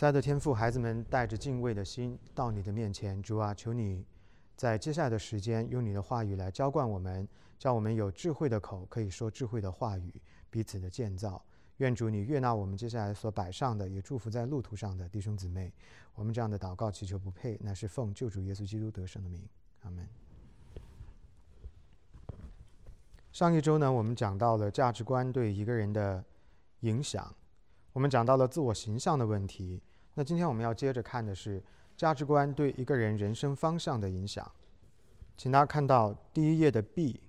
亲爱的天父，孩子们带着敬畏的心到你的面前，主啊，求你在接下来的时间用你的话语来浇灌我们，叫我们有智慧的口，可以说智慧的话语，彼此的建造。愿主你悦纳我们接下来所摆上的，也祝福在路途上的弟兄姊妹。我们这样的祷告祈求不配，乃是奉救主耶稣基督得胜的名。阿门。上一周呢，我们讲到了价值观对一个人的影响，我们讲到了自我形象的问题。那今天我们要接着看的是价值观对一个人人生方向的影响。请大家看到第一页的 B。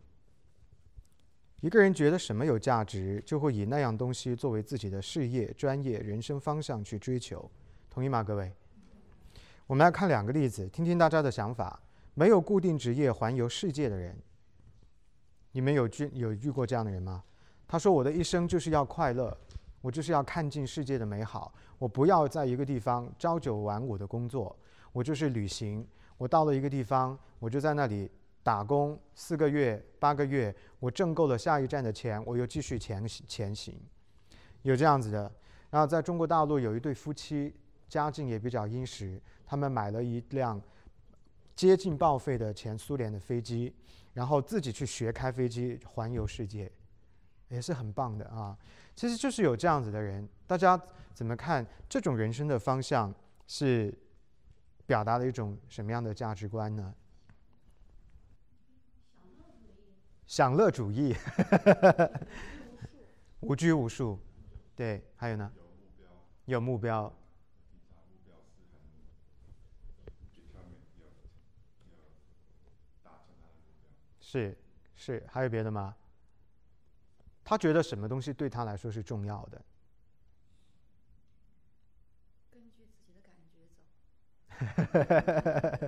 一个人觉得什么有价值，就会以那样东西作为自己的事业、专业、人生方向去追求。同意吗，各位？我们来看两个例子，听听大家的想法。没有固定职业环游世界的人，你们有遇有遇过这样的人吗？他说：“我的一生就是要快乐，我就是要看尽世界的美好，我不要在一个地方朝九晚五的工作，我就是旅行。我到了一个地方，我就在那里打工四个月、八个月，我挣够了下一站的钱，我又继续前前行。有这样子的。然后在中国大陆有一对夫妻，家境也比较殷实，他们买了一辆。”接近报废的前苏联的飞机，然后自己去学开飞机环游世界，也是很棒的啊。其实就是有这样子的人，大家怎么看这种人生的方向是表达了一种什么样的价值观呢？享乐主义，无拘无束，对，还有呢？有目标。是是，还有别的吗？他觉得什么东西对他来说是重要的？根据自己的感觉走。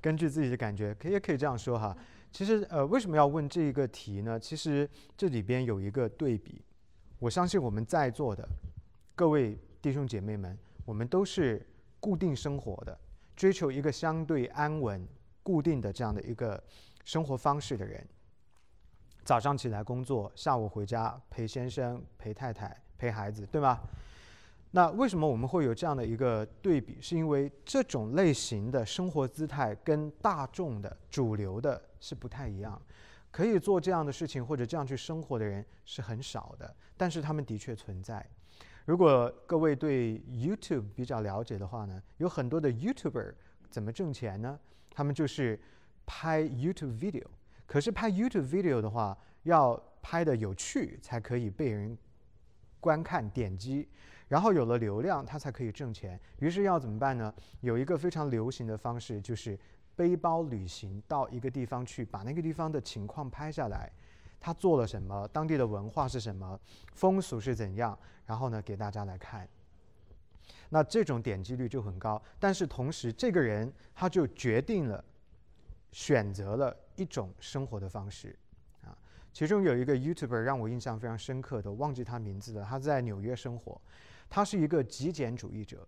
根据自己的感觉，可以可以这样说哈。其实呃，为什么要问这一个题呢？其实这里边有一个对比。我相信我们在座的各位弟兄姐妹们，我们都是固定生活的，追求一个相对安稳、固定的这样的一个。生活方式的人，早上起来工作，下午回家陪先生、陪太太、陪孩子，对吗？那为什么我们会有这样的一个对比？是因为这种类型的生活姿态跟大众的主流的是不太一样。可以做这样的事情或者这样去生活的人是很少的，但是他们的确存在。如果各位对 YouTube 比较了解的话呢，有很多的 YouTuber 怎么挣钱呢？他们就是。拍 YouTube video，可是拍 YouTube video 的话，要拍的有趣才可以被人观看点击，然后有了流量，他才可以挣钱。于是要怎么办呢？有一个非常流行的方式，就是背包旅行到一个地方去，把那个地方的情况拍下来，他做了什么，当地的文化是什么，风俗是怎样，然后呢给大家来看。那这种点击率就很高，但是同时这个人他就决定了。选择了一种生活的方式，啊，其中有一个 YouTuber 让我印象非常深刻的，忘记他名字了。他在纽约生活，他是一个极简主义者。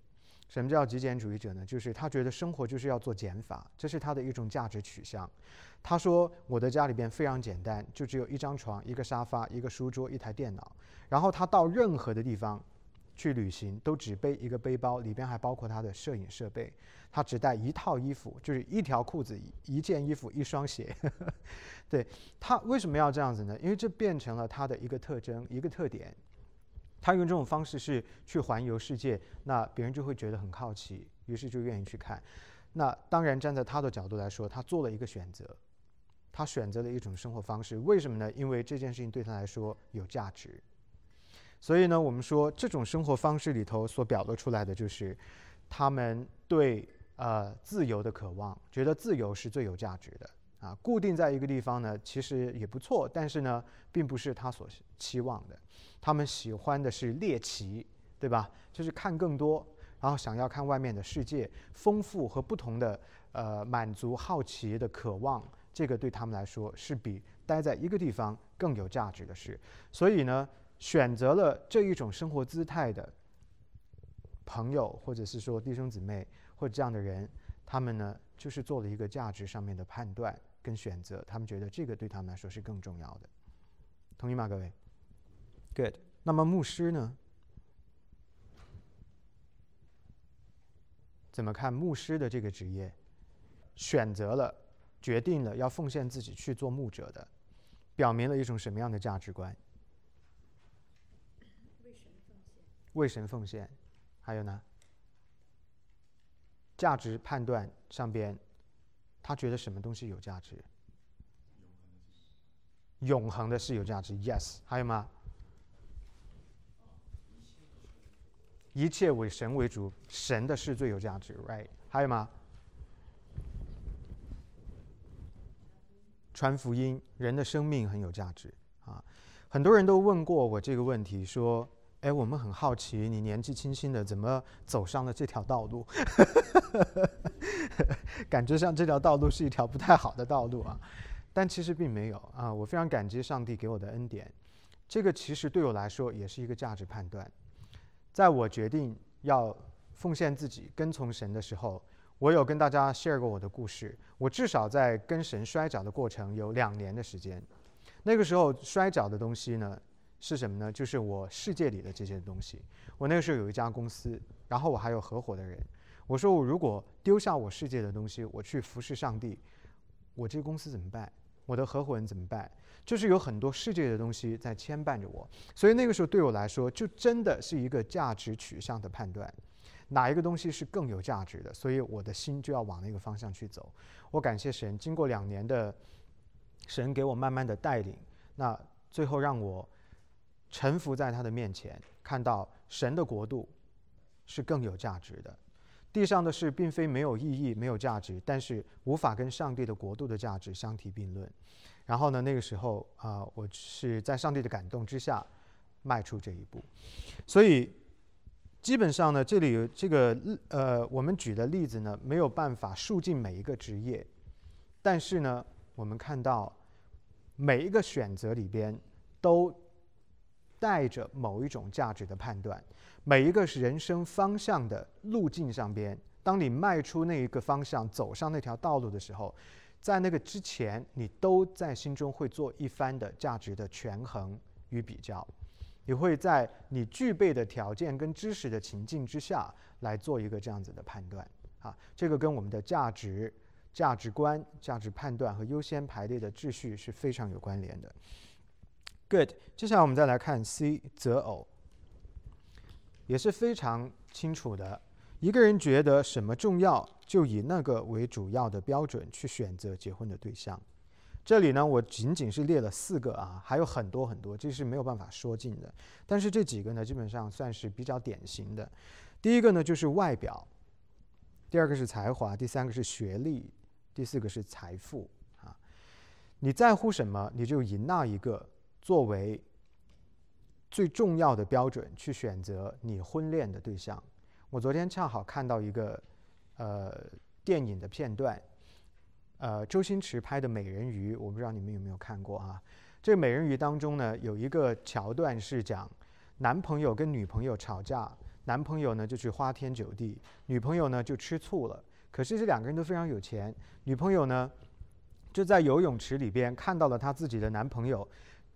什么叫极简主义者呢？就是他觉得生活就是要做减法，这是他的一种价值取向。他说：“我的家里边非常简单，就只有一张床、一个沙发、一个书桌、一台电脑。然后他到任何的地方。”去旅行都只背一个背包，里边还包括他的摄影设备。他只带一套衣服，就是一条裤子、一件衣服、一双鞋。对他为什么要这样子呢？因为这变成了他的一个特征、一个特点。他用这种方式是去环游世界，那别人就会觉得很好奇，于是就愿意去看。那当然，站在他的角度来说，他做了一个选择，他选择了一种生活方式。为什么呢？因为这件事情对他来说有价值。所以呢，我们说这种生活方式里头所表露出来的，就是他们对呃自由的渴望，觉得自由是最有价值的啊。固定在一个地方呢，其实也不错，但是呢，并不是他所期望的。他们喜欢的是猎奇，对吧？就是看更多，然后想要看外面的世界，丰富和不同的呃满足好奇的渴望，这个对他们来说是比待在一个地方更有价值的事。所以呢。选择了这一种生活姿态的朋友，或者是说弟兄姊妹，或者这样的人，他们呢，就是做了一个价值上面的判断跟选择，他们觉得这个对他们来说是更重要的。同意吗，各位？Good。那么牧师呢？怎么看牧师的这个职业？选择了、决定了要奉献自己去做牧者的，表明了一种什么样的价值观？为神奉献，为神奉献，还有呢？价值判断上边，他觉得什么东西有价值？永恒的是有价值，yes。还有吗？一切为神为主，神的是最有价值，right？还有吗？传福音，人的生命很有价值啊！很多人都问过我这个问题，说：“哎，我们很好奇，你年纪轻轻的，怎么走上了这条道路？感觉上这条道路是一条不太好的道路啊！”但其实并没有啊！我非常感激上帝给我的恩典。这个其实对我来说也是一个价值判断。在我决定要奉献自己、跟从神的时候，我有跟大家 share 过我的故事。我至少在跟神摔跤的过程有两年的时间。那个时候摔跤的东西呢是什么呢？就是我世界里的这些东西。我那个时候有一家公司，然后我还有合伙的人。我说我如果丢下我世界的东西，我去服侍上帝，我这个公司怎么办？我的合伙人怎么办？就是有很多世界的东西在牵绊着我，所以那个时候对我来说，就真的是一个价值取向的判断，哪一个东西是更有价值的，所以我的心就要往那个方向去走。我感谢神，经过两年的神给我慢慢的带领，那最后让我臣服在他的面前，看到神的国度是更有价值的。地上的事并非没有意义、没有价值，但是无法跟上帝的国度的价值相提并论。然后呢，那个时候啊，我是在上帝的感动之下迈出这一步。所以基本上呢，这里这个呃，我们举的例子呢，没有办法数尽每一个职业，但是呢，我们看到每一个选择里边都带着某一种价值的判断。每一个是人生方向的路径上边，当你迈出那一个方向，走上那条道路的时候，在那个之前，你都在心中会做一番的价值的权衡与比较，你会在你具备的条件跟知识的情境之下来做一个这样子的判断啊，这个跟我们的价值、价值观、价值判断和优先排列的秩序是非常有关联的。Good，接下来我们再来看 C 择偶。也是非常清楚的。一个人觉得什么重要，就以那个为主要的标准去选择结婚的对象。这里呢，我仅仅是列了四个啊，还有很多很多，这是没有办法说尽的。但是这几个呢，基本上算是比较典型的。第一个呢，就是外表；第二个是才华；第三个是学历；第四个是财富。啊，你在乎什么，你就以那一个作为。最重要的标准去选择你婚恋的对象。我昨天恰好看到一个呃电影的片段，呃，周星驰拍的《美人鱼》，我不知道你们有没有看过啊？这《美人鱼》当中呢，有一个桥段是讲男朋友跟女朋友吵架，男朋友呢就去花天酒地，女朋友呢就吃醋了。可是这两个人都非常有钱，女朋友呢就在游泳池里边看到了她自己的男朋友。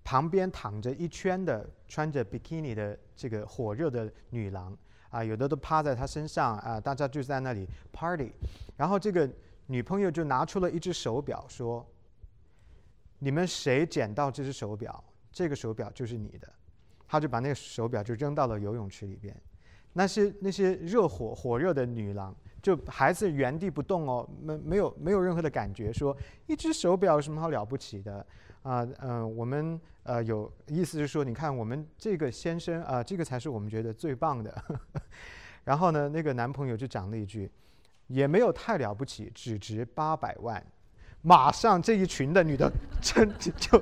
旁边躺着一圈的穿着比基尼的这个火热的女郎啊，有的都趴在他身上啊，大家就在那里 party。然后这个女朋友就拿出了一只手表，说：“你们谁捡到这只手表，这个手表就是你的。”他就把那个手表就扔到了游泳池里边。那些那些热火火热的女郎就还是原地不动哦，没没有没有任何的感觉，说一只手表有什么好了不起的。啊，嗯，我们呃有意思是说，你看我们这个先生啊，这个才是我们觉得最棒的。然后呢，那个男朋友就讲了一句，也没有太了不起，只值八百万。马上这一群的女的真就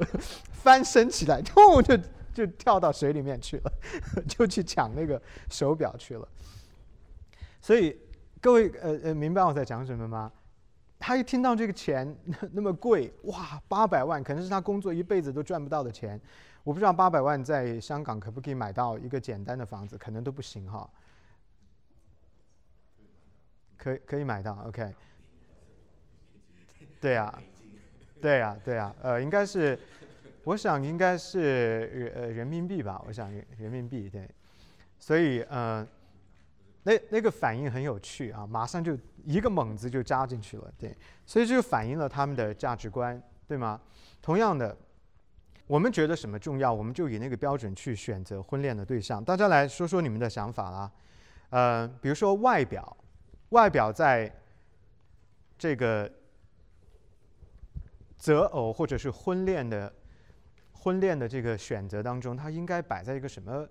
翻身起来，突就就跳到水里面去了，就去抢那个手表去了。所以各位呃呃，明白我在讲什么吗？他一听到这个钱 那那么贵，哇，八百万可能是他工作一辈子都赚不到的钱。我不知道八百万在香港可不可以买到一个简单的房子，可能都不行哈。可可以买到，OK。对呀，对呀，对呀，呃，应该是，我想应该是呃人民币吧，我想人民币对。所以呃，那那个反应很有趣啊，马上就一个猛子就扎进去了，对，所以这就反映了他们的价值观，对吗？同样的，我们觉得什么重要，我们就以那个标准去选择婚恋的对象。大家来说说你们的想法啦，呃，比如说外表，外表在这个择偶或者是婚恋的婚恋的这个选择当中，它应该摆在一个什么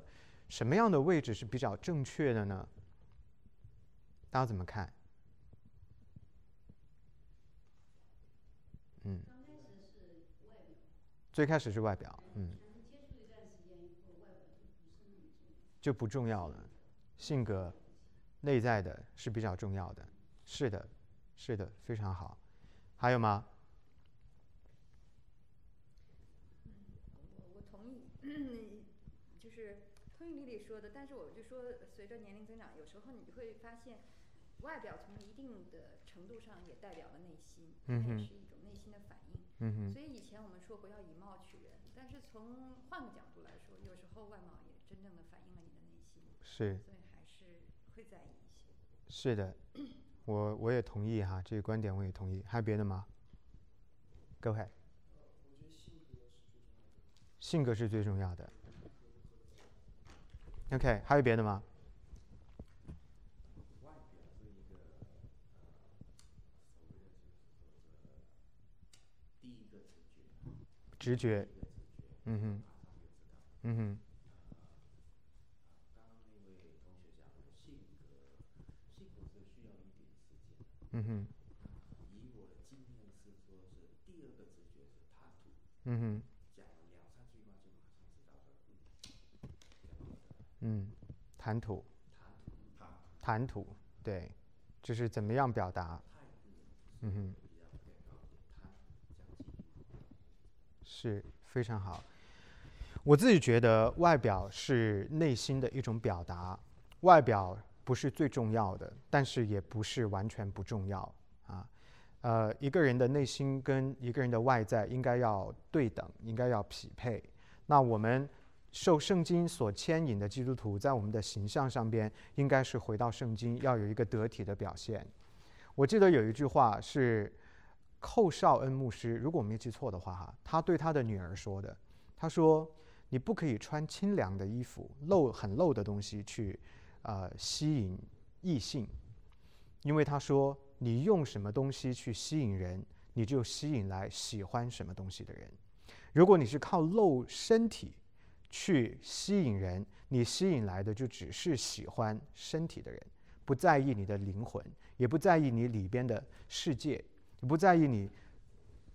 什么样的位置是比较正确的呢？大家怎么看？嗯，最开始是外表，嗯，就不重要了。性格、内在的是比较重要的，是的，是的，非常好。还有吗？我同意，就是同意丽丽说的，但是我就说，随着年龄增长，有时候你会发现。外表从一定的程度上也代表了内心，它也是一种内心的反应。所以以前我们说不要以貌取人，但是从换个角度来说，有时候外貌也真正的反映了你的内心。是。所以还是会在意一些。是的，我我也同意哈，这个观点我也同意。还有别的吗？各位。性格是最重要的。OK，还有别的吗？直觉，嗯哼，嗯哼。嗯哼。以我的经验是说，是第二个直觉是谈吐。嗯哼。嗯，谈吐。谈吐。谈吐，对，就是怎么样表达。嗯哼。是非常好。我自己觉得，外表是内心的一种表达，外表不是最重要的，但是也不是完全不重要啊。呃，一个人的内心跟一个人的外在应该要对等，应该要匹配。那我们受圣经所牵引的基督徒，在我们的形象上边，应该是回到圣经，要有一个得体的表现。我记得有一句话是。寇绍恩牧师，如果我没记错的话，哈，他对他的女儿说的，他说：“你不可以穿清凉的衣服，露很露的东西去，呃，吸引异性，因为他说，你用什么东西去吸引人，你就吸引来喜欢什么东西的人。如果你是靠露身体去吸引人，你吸引来的就只是喜欢身体的人，不在意你的灵魂，也不在意你里边的世界。”不在意你，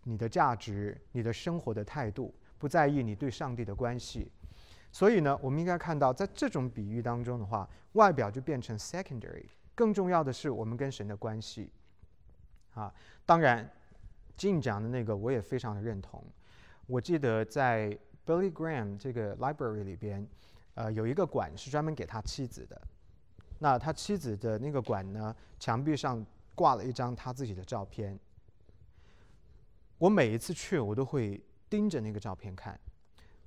你的价值，你的生活的态度，不在意你对上帝的关系，所以呢，我们应该看到，在这种比喻当中的话，外表就变成 secondary，更重要的是我们跟神的关系。啊，当然，进讲的那个我也非常的认同。我记得在 Billy Graham 这个 library 里边，呃，有一个馆是专门给他妻子的。那他妻子的那个馆呢，墙壁上挂了一张他自己的照片。我每一次去，我都会盯着那个照片看，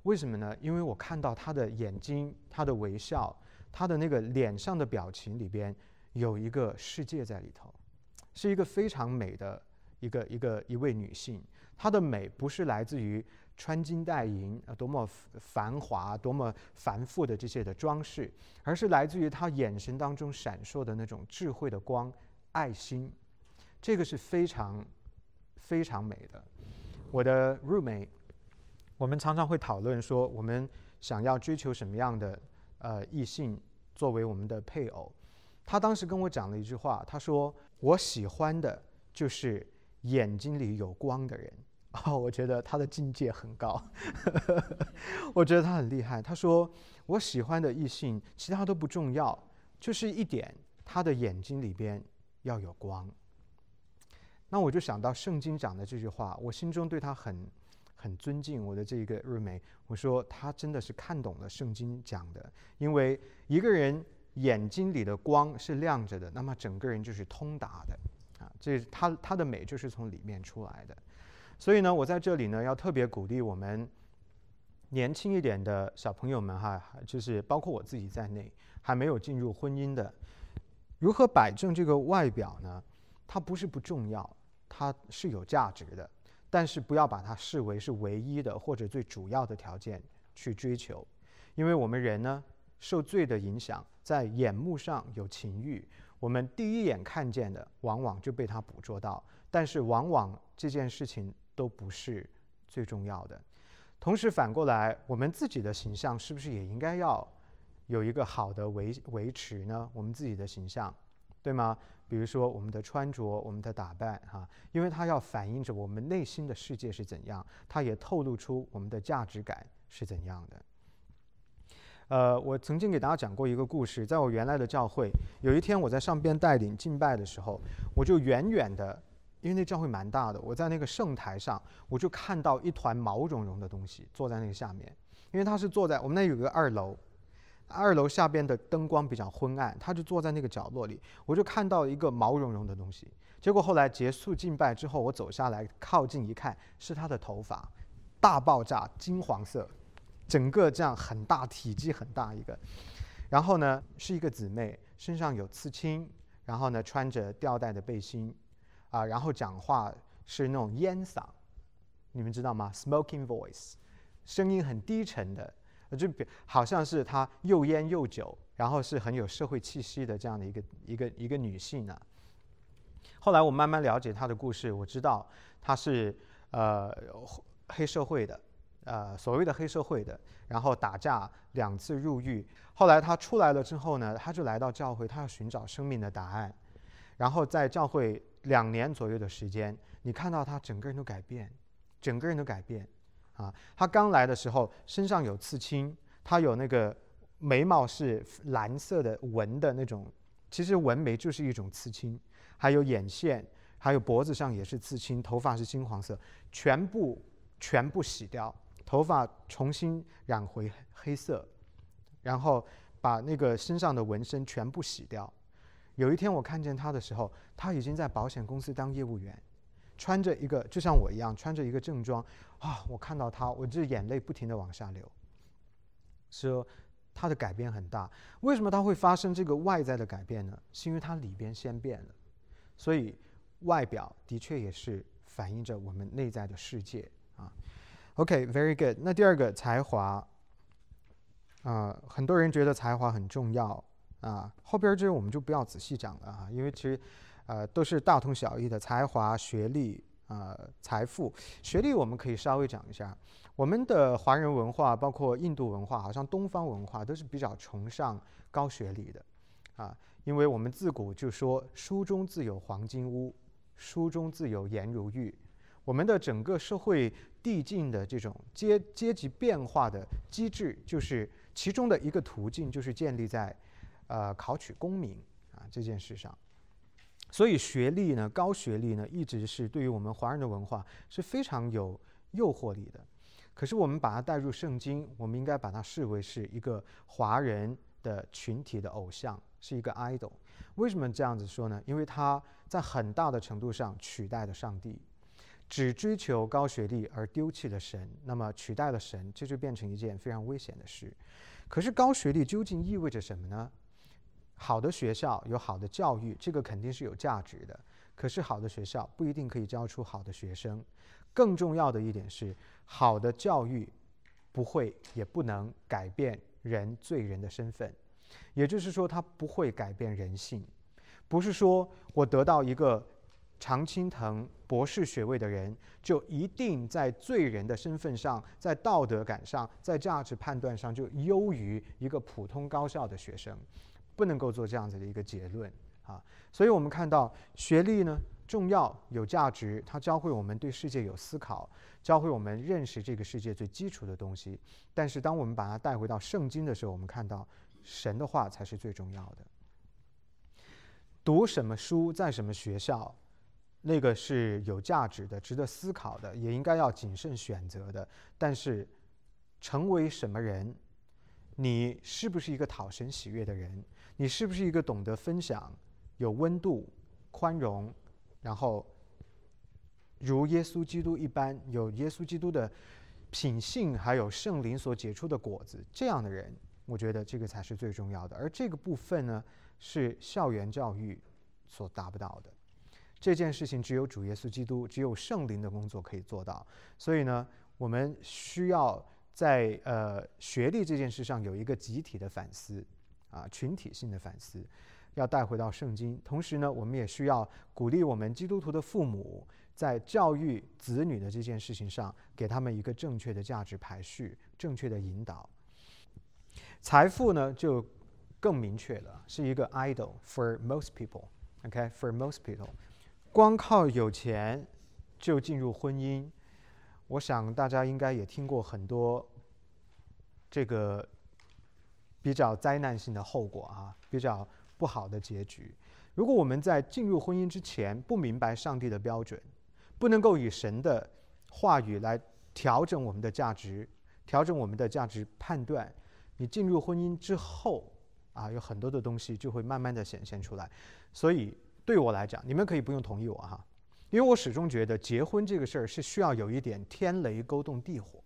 为什么呢？因为我看到他的眼睛，他的微笑，他的那个脸上的表情里边有一个世界在里头，是一个非常美的一个一个一位女性。她的美不是来自于穿金戴银啊，多么繁华、多么繁复的这些的装饰，而是来自于她眼神当中闪烁的那种智慧的光、爱心。这个是非常。非常美的，我的 roommate，我们常常会讨论说，我们想要追求什么样的呃异性作为我们的配偶。他当时跟我讲了一句话，他说：“我喜欢的就是眼睛里有光的人。” 哦，我觉得他的境界很高，我觉得他很厉害。他说：“我喜欢的异性，其他都不重要，就是一点，他的眼睛里边要有光。”那我就想到圣经讲的这句话，我心中对他很很尊敬。我的这个日美，我说他真的是看懂了圣经讲的，因为一个人眼睛里的光是亮着的，那么整个人就是通达的啊。这他他的美就是从里面出来的。所以呢，我在这里呢要特别鼓励我们年轻一点的小朋友们哈，就是包括我自己在内还没有进入婚姻的，如何摆正这个外表呢？它不是不重要，它是有价值的，但是不要把它视为是唯一的或者最主要的条件去追求，因为我们人呢受罪的影响，在眼目上有情欲，我们第一眼看见的往往就被他捕捉到，但是往往这件事情都不是最重要的。同时反过来，我们自己的形象是不是也应该要有一个好的维维持呢？我们自己的形象，对吗？比如说我们的穿着、我们的打扮，哈，因为它要反映着我们内心的世界是怎样，它也透露出我们的价值感是怎样的。呃，我曾经给大家讲过一个故事，在我原来的教会，有一天我在上边带领敬拜的时候，我就远远的，因为那教会蛮大的，我在那个圣台上，我就看到一团毛茸茸的东西坐在那个下面，因为他是坐在我们那有个二楼。二楼下边的灯光比较昏暗，他就坐在那个角落里，我就看到一个毛茸茸的东西。结果后来结束敬拜之后，我走下来靠近一看，是他的头发，大爆炸，金黄色，整个这样很大，体积很大一个。然后呢，是一个姊妹，身上有刺青，然后呢穿着吊带的背心，啊，然后讲话是那种烟嗓，你们知道吗？Smoking voice，声音很低沉的。就比好像是她又烟又酒，然后是很有社会气息的这样的一个一个一个女性呢。后来我慢慢了解她的故事，我知道她是呃黑社会的，呃所谓的黑社会的，然后打架两次入狱。后来她出来了之后呢，她就来到教会，她要寻找生命的答案。然后在教会两年左右的时间，你看到她整个人都改变，整个人都改变。啊，他刚来的时候身上有刺青，他有那个眉毛是蓝色的纹的那种，其实纹眉就是一种刺青，还有眼线，还有脖子上也是刺青，头发是金黄色，全部全部洗掉，头发重新染回黑色，然后把那个身上的纹身全部洗掉。有一天我看见他的时候，他已经在保险公司当业务员。穿着一个就像我一样穿着一个正装啊，我看到他，我这眼泪不停的往下流。说他的改变很大，为什么他会发生这个外在的改变呢？是因为他里边先变了，所以外表的确也是反映着我们内在的世界啊。OK，very good。那第二个才华啊，很多人觉得才华很重要啊，后边这我们就不要仔细讲了啊，因为其实。呃，都是大同小异的才华、学历啊、财富。学历我们可以稍微讲一下，我们的华人文化，包括印度文化，好像东方文化都是比较崇尚高学历的，啊，因为我们自古就说“书中自有黄金屋，书中自有颜如玉”。我们的整个社会递进的这种阶阶级变化的机制，就是其中的一个途径，就是建立在呃考取功名啊这件事上。所以学历呢，高学历呢，一直是对于我们华人的文化是非常有诱惑力的。可是我们把它带入圣经，我们应该把它视为是一个华人的群体的偶像，是一个 idol。为什么这样子说呢？因为他在很大的程度上取代了上帝，只追求高学历而丢弃了神，那么取代了神，这就变成一件非常危险的事。可是高学历究竟意味着什么呢？好的学校有好的教育，这个肯定是有价值的。可是好的学校不一定可以教出好的学生。更重要的一点是，好的教育不会也不能改变人罪人的身份。也就是说，它不会改变人性。不是说我得到一个常青藤博士学位的人，就一定在罪人的身份上、在道德感上、在价值判断上就优于一个普通高校的学生。不能够做这样子的一个结论啊，所以我们看到学历呢重要有价值，它教会我们对世界有思考，教会我们认识这个世界最基础的东西。但是当我们把它带回到圣经的时候，我们看到神的话才是最重要的。读什么书，在什么学校，那个是有价值的，值得思考的，也应该要谨慎选择的。但是成为什么人，你是不是一个讨神喜悦的人？你是不是一个懂得分享、有温度、宽容，然后如耶稣基督一般有耶稣基督的品性，还有圣灵所结出的果子这样的人？我觉得这个才是最重要的。而这个部分呢，是校园教育所达不到的。这件事情只有主耶稣基督，只有圣灵的工作可以做到。所以呢，我们需要在呃学历这件事上有一个集体的反思，啊，群体性的反思，要带回到圣经。同时呢，我们也需要鼓励我们基督徒的父母。在教育子女的这件事情上，给他们一个正确的价值排序、正确的引导。财富呢，就更明确了，是一个 idol for most people。OK，for most people，光靠有钱就进入婚姻，我想大家应该也听过很多这个比较灾难性的后果啊，比较不好的结局。如果我们在进入婚姻之前不明白上帝的标准，不能够以神的话语来调整我们的价值，调整我们的价值判断。你进入婚姻之后，啊，有很多的东西就会慢慢的显现出来。所以对我来讲，你们可以不用同意我哈，因为我始终觉得结婚这个事儿是需要有一点天雷勾动地火，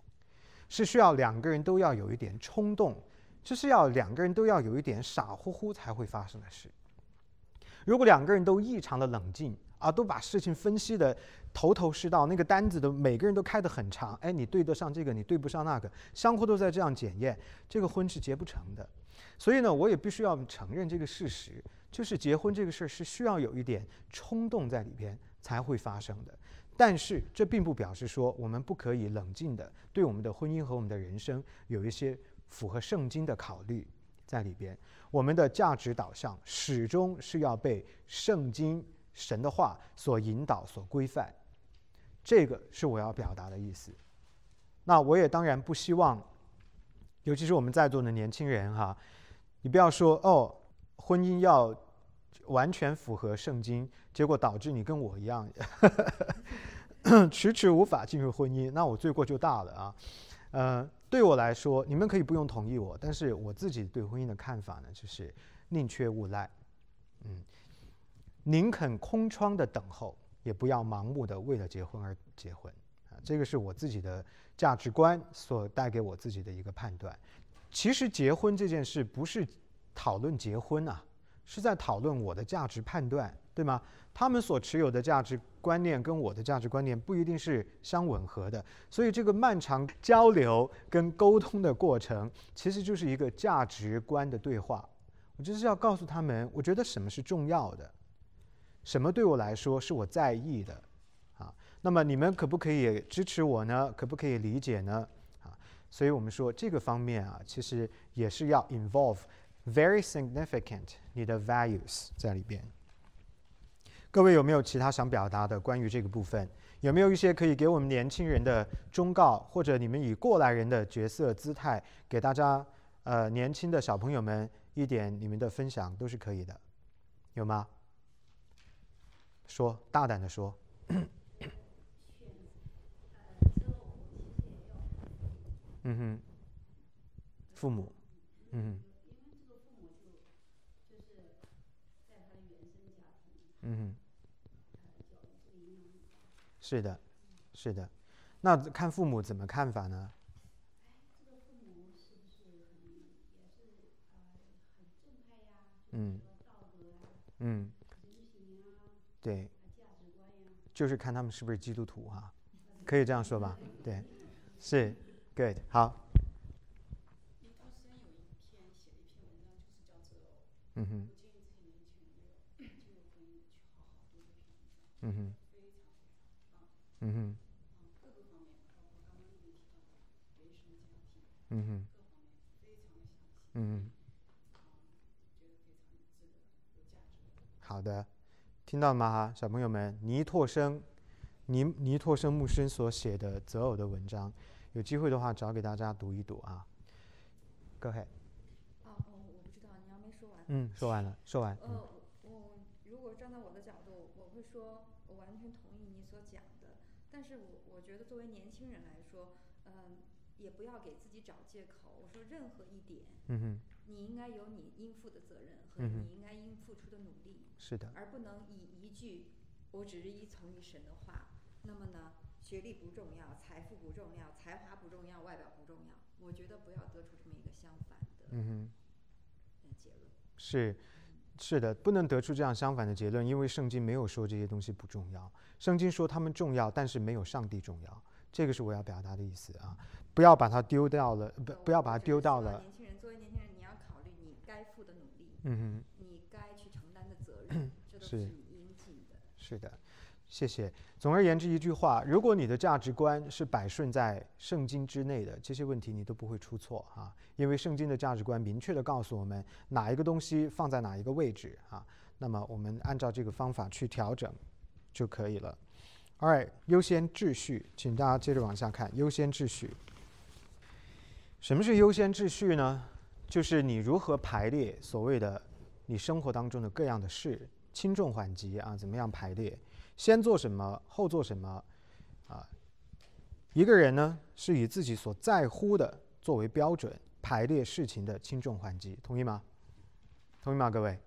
是需要两个人都要有一点冲动，这是要两个人都要有一点傻乎乎才会发生的事。如果两个人都异常的冷静。啊，都把事情分析的头头是道，那个单子都每个人都开得很长。哎，你对得上这个，你对不上那个，相互都在这样检验，这个婚是结不成的。所以呢，我也必须要承认这个事实，就是结婚这个事儿是需要有一点冲动在里边才会发生的。但是这并不表示说我们不可以冷静的对我们的婚姻和我们的人生有一些符合圣经的考虑在里边。我们的价值导向始终是要被圣经。神的话所引导、所规范，这个是我要表达的意思。那我也当然不希望，尤其是我们在座的年轻人哈，你不要说哦，婚姻要完全符合圣经，结果导致你跟我一样，迟迟无法进入婚姻，那我罪过就大了啊。呃，对我来说，你们可以不用同意我，但是我自己对婚姻的看法呢，就是宁缺毋滥，嗯。宁肯空窗的等候，也不要盲目的为了结婚而结婚啊！这个是我自己的价值观所带给我自己的一个判断。其实结婚这件事不是讨论结婚啊，是在讨论我的价值判断，对吗？他们所持有的价值观念跟我的价值观念不一定是相吻合的，所以这个漫长交流跟沟通的过程，其实就是一个价值观的对话。我就是要告诉他们，我觉得什么是重要的。什么对我来说是我在意的，啊？那么你们可不可以支持我呢？可不可以理解呢？啊？所以我们说这个方面啊，其实也是要 involve very significant 你的 values 在里边。各位有没有其他想表达的关于这个部分？有没有一些可以给我们年轻人的忠告，或者你们以过来人的角色姿态给大家呃年轻的小朋友们一点你们的分享都是可以的，有吗？说，大胆的说。嗯哼，父母，嗯哼。嗯哼。是的，是的。那看父母怎么看法呢？嗯。嗯。对，就是看他们是不是基督徒哈，可以这样说吧？对，是，good，好。嗯哼。嗯哼。嗯哼。嗯哼。嗯哼。好的。听到了吗？哈，小朋友们，尼托生，尼尼托生牧师所写的择偶的文章，有机会的话找给大家读一读啊。Go ahead。哦哦，我不知道，你还没说完。嗯，说完了，说完。呃，我如果站在我的角度，我会说，我完全同意你所讲的。但是我我觉得作为年轻人来说，嗯，也不要给自己找借口。我说任何一点，嗯哼，你应该有你应负的责任和你应该应付出的努力。是的，而不能以一句“我只是依从于神的话”，那么呢，学历不重要，财富不重要，才华不重要，外表不重要。我觉得不要得出这么一个相反的嗯哼结论。是，是的，不能得出这样相反的结论，因为圣经没有说这些东西不重要，圣经说他们重要，但是没有上帝重要，这个是我要表达的意思啊，不要把它丢掉了，不不要把它丢掉了。年轻人作为年轻人，你要考虑你该负的努力，嗯哼，你该去承担的责任，这都是你应尽的。是的。谢谢。总而言之，一句话：如果你的价值观是摆顺在圣经之内的，这些问题你都不会出错啊。因为圣经的价值观明确的告诉我们哪一个东西放在哪一个位置啊。那么我们按照这个方法去调整就可以了。All right，优先秩序，请大家接着往下看。优先秩序，什么是优先秩序呢？就是你如何排列所谓的你生活当中的各样的事，轻重缓急啊，怎么样排列？先做什么，后做什么，啊，一个人呢是以自己所在乎的作为标准排列事情的轻重缓急，同意吗？同意吗，各位？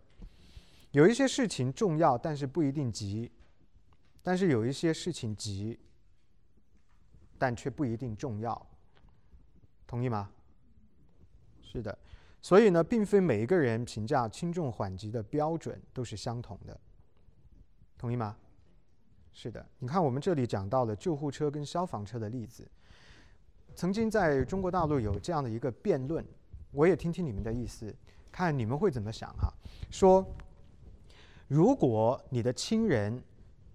有一些事情重要，但是不一定急；但是有一些事情急，但却不一定重要，同意吗？是的，所以呢，并非每一个人评价轻重缓急的标准都是相同的，同意吗？是的，你看我们这里讲到了救护车跟消防车的例子。曾经在中国大陆有这样的一个辩论，我也听听你们的意思，看你们会怎么想哈。说，如果你的亲人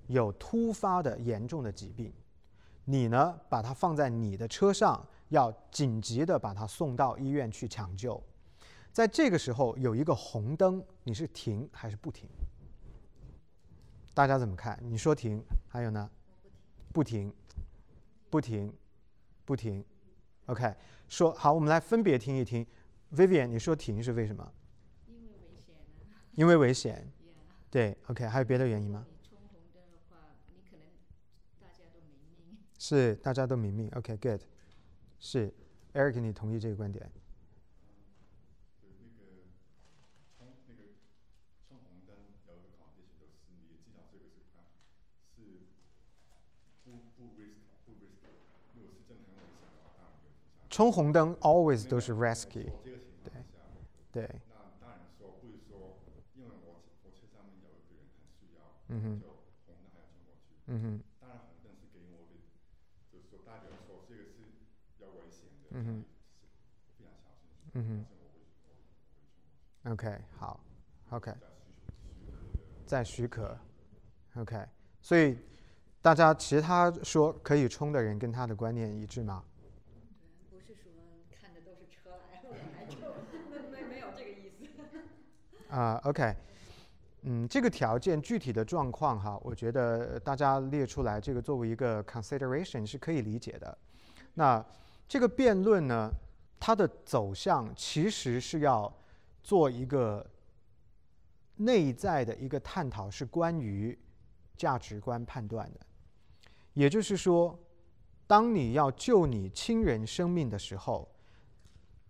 有突发的严重的疾病，你呢把它放在你的车上，要紧急的把它送到医院去抢救，在这个时候有一个红灯，你是停还是不停？大家怎么看？你说停，还有呢？不停，不停，不停。OK，说好，我们来分别听一听。Vivian，你说停是为什么？因为危险啊。因为危险。对，OK，还有别的原因吗？冲红灯的话，你可能大家都没命。是，大家都明明。OK，Good。是，Eric，你同意这个观点？冲红灯 always 都是 risky，对，对。那当然说不是说，因为我我车上面有一个人很需要，嗯哼，就红灯还要冲过去，嗯哼。当然红灯是给我的，就是说代表说这个是要危险的，嗯哼，非常小心，嗯哼。OK，好，OK。再许可，OK。所以大家其实他说可以冲的人跟他的观念一致吗不是说看的都是车来 没有这个意思？啊，OK，嗯，这个条件具体的状况哈，我觉得大家列出来，这个作为一个 consideration 是可以理解的。那这个辩论呢，它的走向其实是要做一个内在的一个探讨，是关于价值观判断的。也就是说，当你要救你亲人生命的时候，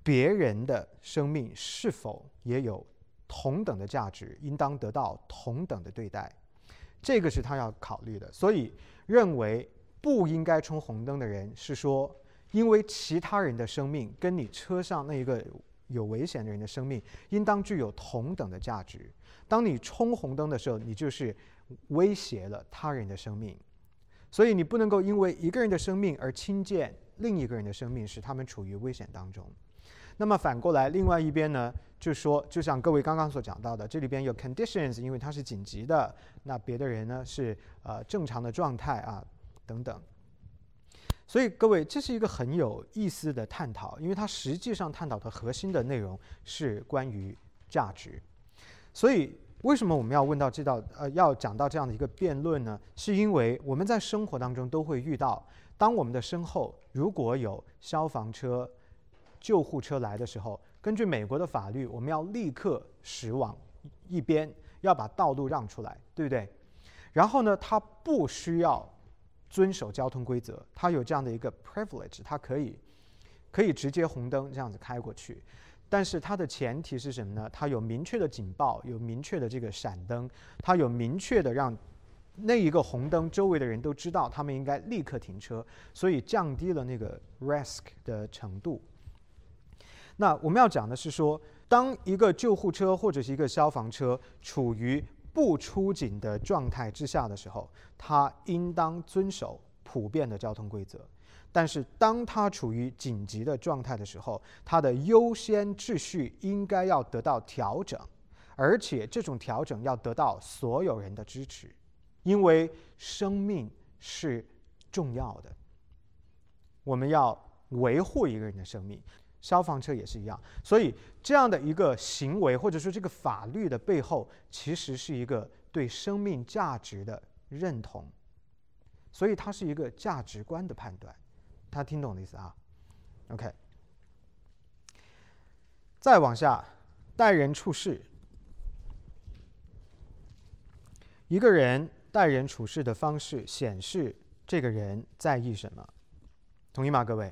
别人的生命是否也有？同等的价值应当得到同等的对待，这个是他要考虑的。所以认为不应该冲红灯的人是说，因为其他人的生命跟你车上那一个有危险的人的生命应当具有同等的价值。当你冲红灯的时候，你就是威胁了他人的生命，所以你不能够因为一个人的生命而轻贱另一个人的生命，使他们处于危险当中。那么反过来，另外一边呢，就说，就像各位刚刚所讲到的，这里边有 conditions，因为它是紧急的；那别的人呢是呃正常的状态啊，等等。所以各位，这是一个很有意思的探讨，因为它实际上探讨的核心的内容是关于价值。所以为什么我们要问到这道呃要讲到这样的一个辩论呢？是因为我们在生活当中都会遇到，当我们的身后如果有消防车。救护车来的时候，根据美国的法律，我们要立刻驶往一边，要把道路让出来，对不对？然后呢，他不需要遵守交通规则，他有这样的一个 privilege，他可以可以直接红灯这样子开过去。但是它的前提是什么呢？它有明确的警报，有明确的这个闪灯，它有明确的让那一个红灯周围的人都知道他们应该立刻停车，所以降低了那个 risk 的程度。那我们要讲的是说，当一个救护车或者是一个消防车处于不出警的状态之下的时候，他应当遵守普遍的交通规则；但是当他处于紧急的状态的时候，他的优先秩序应该要得到调整，而且这种调整要得到所有人的支持，因为生命是重要的，我们要维护一个人的生命。消防车也是一样，所以这样的一个行为，或者说这个法律的背后，其实是一个对生命价值的认同，所以它是一个价值观的判断。他听懂的意思啊？OK，再往下，待人处事，一个人待人处事的方式显示这个人在意什么，同意吗，各位？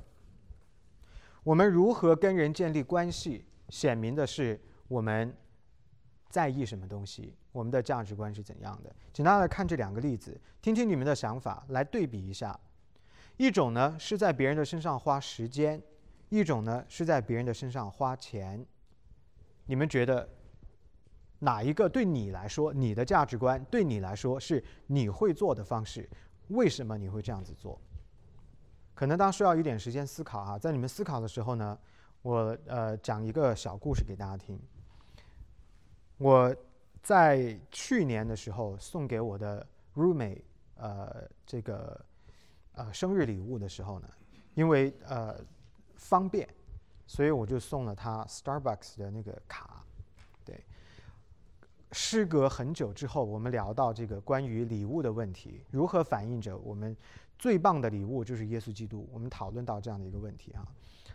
我们如何跟人建立关系，显明的是我们在意什么东西，我们的价值观是怎样的。请大家来看这两个例子，听听你们的想法，来对比一下。一种呢是在别人的身上花时间，一种呢是在别人的身上花钱。你们觉得哪一个对你来说，你的价值观对你来说是你会做的方式？为什么你会这样子做？可能大家需要一点时间思考哈，在你们思考的时候呢，我呃讲一个小故事给大家听。我在去年的时候送给我的 roommate 呃这个呃生日礼物的时候呢，因为呃方便，所以我就送了他 Starbucks 的那个卡。对，时隔很久之后，我们聊到这个关于礼物的问题，如何反映着我们。最棒的礼物就是耶稣基督。我们讨论到这样的一个问题啊，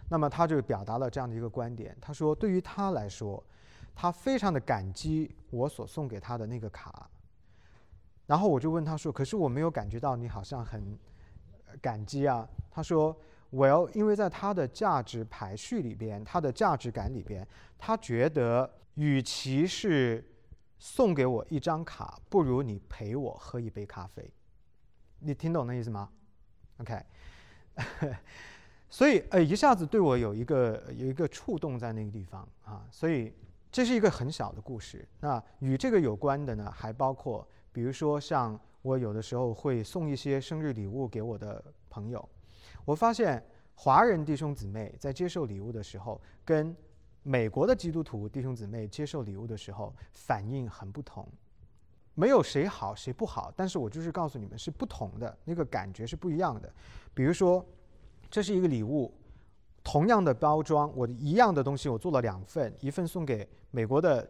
那么他就表达了这样的一个观点。他说，对于他来说，他非常的感激我所送给他的那个卡。然后我就问他说：“可是我没有感觉到你好像很感激啊。”他说：“我要因为在他的价值排序里边，他的价值感里边，他觉得与其是送给我一张卡，不如你陪我喝一杯咖啡。”你听懂那意思吗？OK，所以呃，一下子对我有一个有一个触动在那个地方啊，所以这是一个很小的故事。那与这个有关的呢，还包括比如说像我有的时候会送一些生日礼物给我的朋友，我发现华人弟兄姊妹在接受礼物的时候，跟美国的基督徒弟兄姊妹接受礼物的时候反应很不同。没有谁好谁不好，但是我就是告诉你们是不同的，那个感觉是不一样的。比如说，这是一个礼物，同样的包装，我一样的东西，我做了两份，一份送给美国的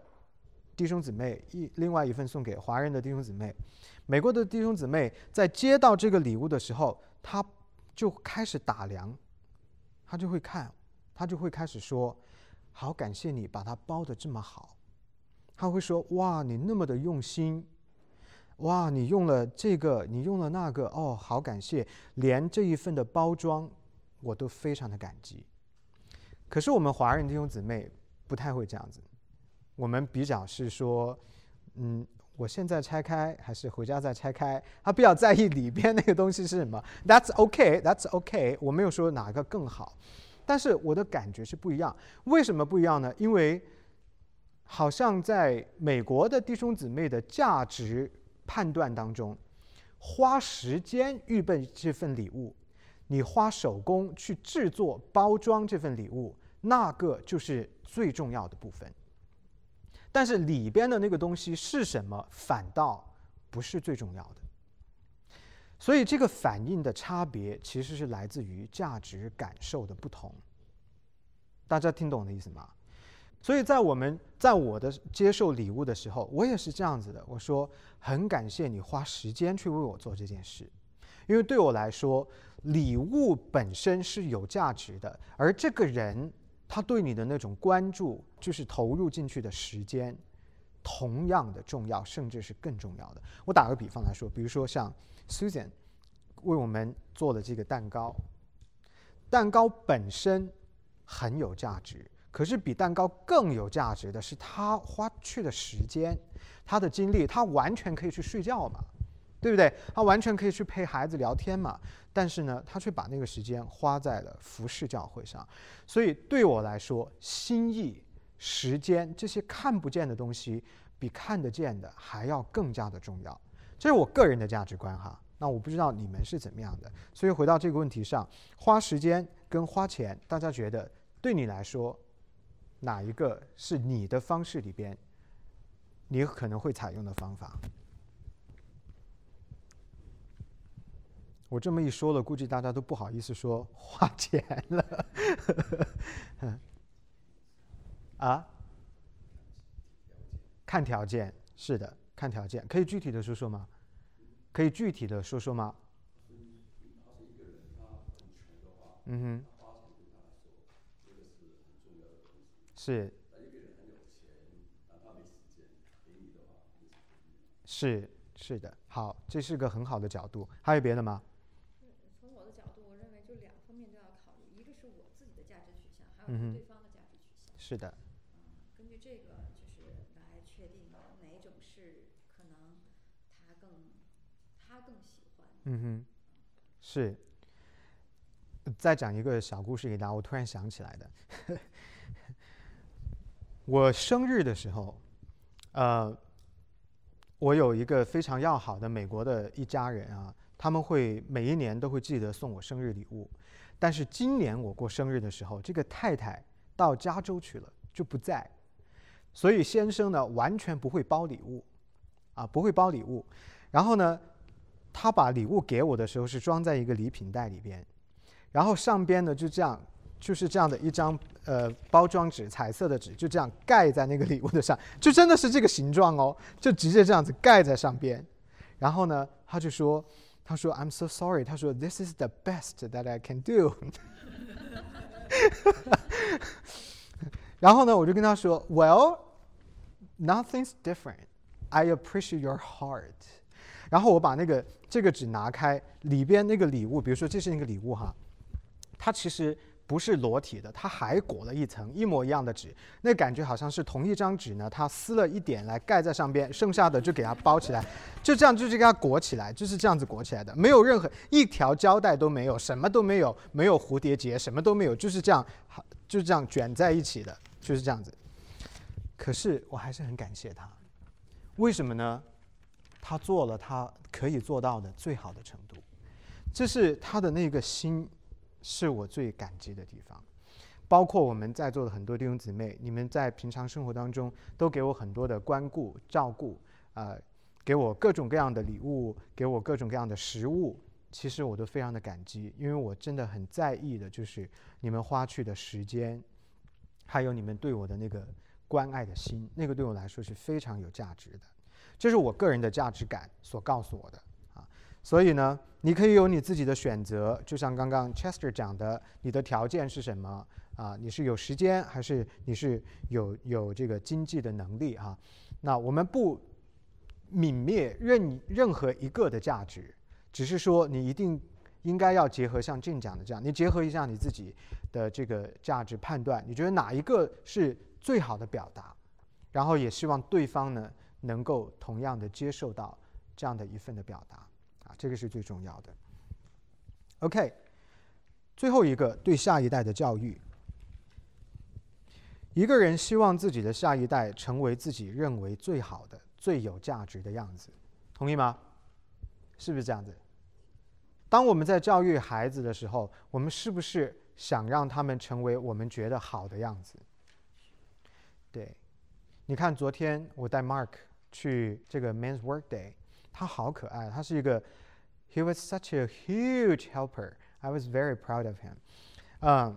弟兄姊妹，一另外一份送给华人的弟兄姊妹。美国的弟兄姊妹在接到这个礼物的时候，他就开始打量，他就会看，他就会开始说：“好，感谢你把它包的这么好。”他会说：“哇，你那么的用心。”哇，你用了这个，你用了那个，哦，好感谢，连这一份的包装，我都非常的感激。可是我们华人弟兄姊妹不太会这样子，我们比较是说，嗯，我现在拆开还是回家再拆开，他比较在意里边那个东西是什么。That's OK，That's OK，我没有说哪个更好，但是我的感觉是不一样。为什么不一样呢？因为好像在美国的弟兄姊妹的价值。判断当中，花时间预备这份礼物，你花手工去制作包装这份礼物，那个就是最重要的部分。但是里边的那个东西是什么，反倒不是最重要的。所以这个反应的差别，其实是来自于价值感受的不同。大家听懂我的意思吗？所以在我们在我的接受礼物的时候，我也是这样子的。我说很感谢你花时间去为我做这件事，因为对我来说，礼物本身是有价值的，而这个人他对你的那种关注，就是投入进去的时间，同样的重要，甚至是更重要的。我打个比方来说，比如说像 Susan 为我们做的这个蛋糕，蛋糕本身很有价值。可是比蛋糕更有价值的是，他花去的时间，他的精力，他完全可以去睡觉嘛，对不对？他完全可以去陪孩子聊天嘛。但是呢，他却把那个时间花在了服饰教会上。所以对我来说，心意时间这些看不见的东西，比看得见的还要更加的重要。这是我个人的价值观哈。那我不知道你们是怎么样的。所以回到这个问题上，花时间跟花钱，大家觉得对你来说，哪一个是你的方式里边，你可能会采用的方法？我这么一说了，估计大家都不好意思说花钱了。啊？看条件，是的，看条件，可以具体的说说吗？可以具体的说说吗？嗯哼。是。是是的，好，这是个很好的角度。还有别的吗？从我的角度，我认为就两方面都要考虑，一个是我自己的价值取向，还有对方的价值取向。是的。根据这个，就是来确定哪种是可能他更他更喜欢。嗯哼，是。再讲一个小故事给大家，我突然想起来的。我生日的时候，呃。我有一个非常要好的美国的一家人啊，他们会每一年都会记得送我生日礼物，但是今年我过生日的时候，这个太太到加州去了，就不在，所以先生呢完全不会包礼物，啊不会包礼物，然后呢，他把礼物给我的时候是装在一个礼品袋里边，然后上边呢就这样。就是这样的一张呃包装纸，彩色的纸，就这样盖在那个礼物的上，就真的是这个形状哦，就直接这样子盖在上边。然后呢，他就说，他说 I'm so sorry，他说 This is the best that I can do。然后呢，我就跟他说，Well，nothing's different。I appreciate your heart。然后我把那个这个纸拿开，里边那个礼物，比如说这是那个礼物哈，它其实。不是裸体的，它还裹了一层一模一样的纸，那感觉好像是同一张纸呢。它撕了一点来盖在上边，剩下的就给它包起来，就这样就是给它裹起来，就是这样子裹起来的，没有任何一条胶带都没有，什么都没有，没有蝴蝶结，什么都没有，就是这样，就这样卷在一起的，就是这样子。可是我还是很感谢他，为什么呢？他做了他可以做到的最好的程度，这是他的那个心。是我最感激的地方，包括我们在座的很多弟兄姊妹，你们在平常生活当中都给我很多的关顾、照顾，啊，给我各种各样的礼物，给我各种各样的食物，其实我都非常的感激，因为我真的很在意的就是你们花去的时间，还有你们对我的那个关爱的心，那个对我来说是非常有价值的，这是我个人的价值感所告诉我的。所以呢，你可以有你自己的选择，就像刚刚 Chester 讲的，你的条件是什么啊？你是有时间，还是你是有有这个经济的能力啊？那我们不泯灭任任何一个的价值，只是说你一定应该要结合像俊讲的这样，你结合一下你自己的这个价值判断，你觉得哪一个是最好的表达？然后也希望对方呢能够同样的接受到这样的一份的表达。啊，这个是最重要的。OK，最后一个对下一代的教育。一个人希望自己的下一代成为自己认为最好的、最有价值的样子，同意吗？是不是这样子？当我们在教育孩子的时候，我们是不是想让他们成为我们觉得好的样子？对，你看，昨天我带 Mark 去这个 Men's Work Day。他好可爱，他是一个，He was such a huge helper. I was very proud of him. 嗯，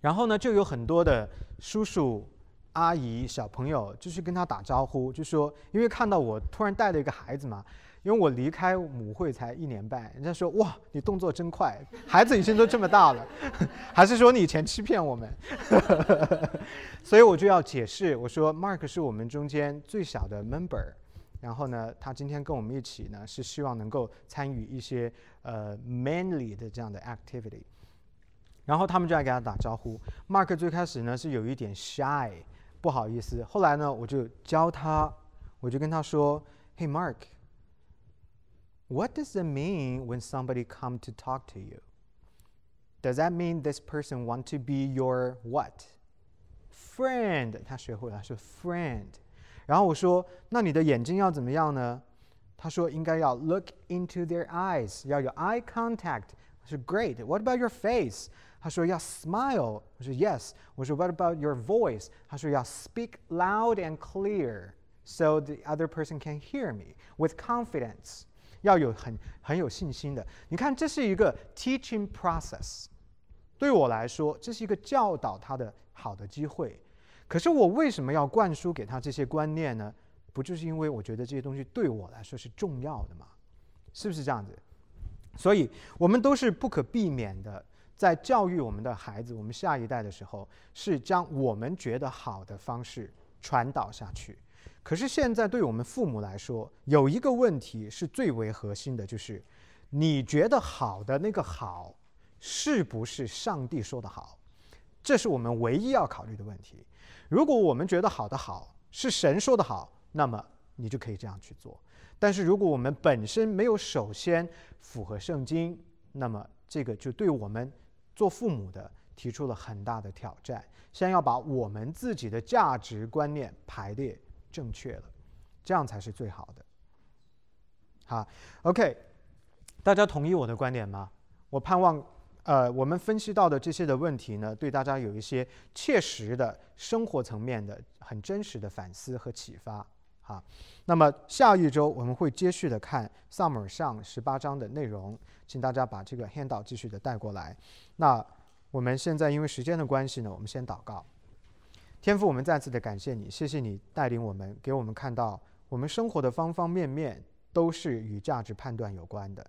然后呢，就有很多的叔叔、阿姨、小朋友，就去跟他打招呼，就说，因为看到我突然带了一个孩子嘛，因为我离开母会才一年半，人家说，哇，你动作真快，孩子已经都这么大了，还是说你以前欺骗我们？所以我就要解释，我说，Mark 是我们中间最小的 member。然后呢，他今天跟我们一起呢，是希望能够参与一些呃 manly 的这样的 activity。然后他们就来给他打招呼。Mark 最开始呢是有一点 shy，不好意思。后来呢，我就教他，我就跟他说：“Hey Mark，what does it mean when somebody come to talk to you? Does that mean this person want to be your what friend，他学会了说 friend。 然后我说，那你的眼睛要怎么样呢？他说应该要 look into their eyes，要有 eye contact。我说 great。What about your face？他说要 smile。我说 yes。我说 What about your voice？他说要 speak loud and clear so the other person can hear me with confidence。要有很很有信心的。你看，这是一个 teaching process。对我来说，这是一个教导他的好的机会。 可是我为什么要灌输给他这些观念呢？不就是因为我觉得这些东西对我来说是重要的吗？是不是这样子？所以我们都是不可避免的，在教育我们的孩子、我们下一代的时候，是将我们觉得好的方式传导下去。可是现在对我们父母来说，有一个问题是最为核心的，就是你觉得好的那个好，是不是上帝说的好？这是我们唯一要考虑的问题。如果我们觉得好的好是神说的好，那么你就可以这样去做。但是如果我们本身没有首先符合圣经，那么这个就对我们做父母的提出了很大的挑战。先要把我们自己的价值观念排列正确了，这样才是最好的。好，OK，大家同意我的观点吗？我盼望。呃，我们分析到的这些的问题呢，对大家有一些切实的生活层面的、很真实的反思和启发。哈，那么下一周我们会接续的看萨姆尔上十八章的内容，请大家把这个 handout 继续的带过来。那我们现在因为时间的关系呢，我们先祷告。天父，我们再次的感谢你，谢谢你带领我们，给我们看到我们生活的方方面面都是与价值判断有关的，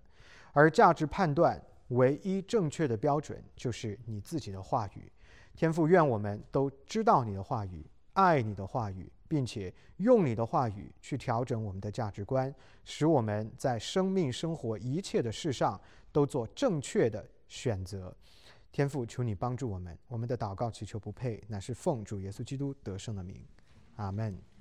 而价值判断。唯一正确的标准就是你自己的话语，天父，愿我们都知道你的话语，爱你的话语，并且用你的话语去调整我们的价值观，使我们在生命、生活一切的事上都做正确的选择。天父，求你帮助我们，我们的祷告祈求不配，乃是奉主耶稣基督得胜的名，阿门。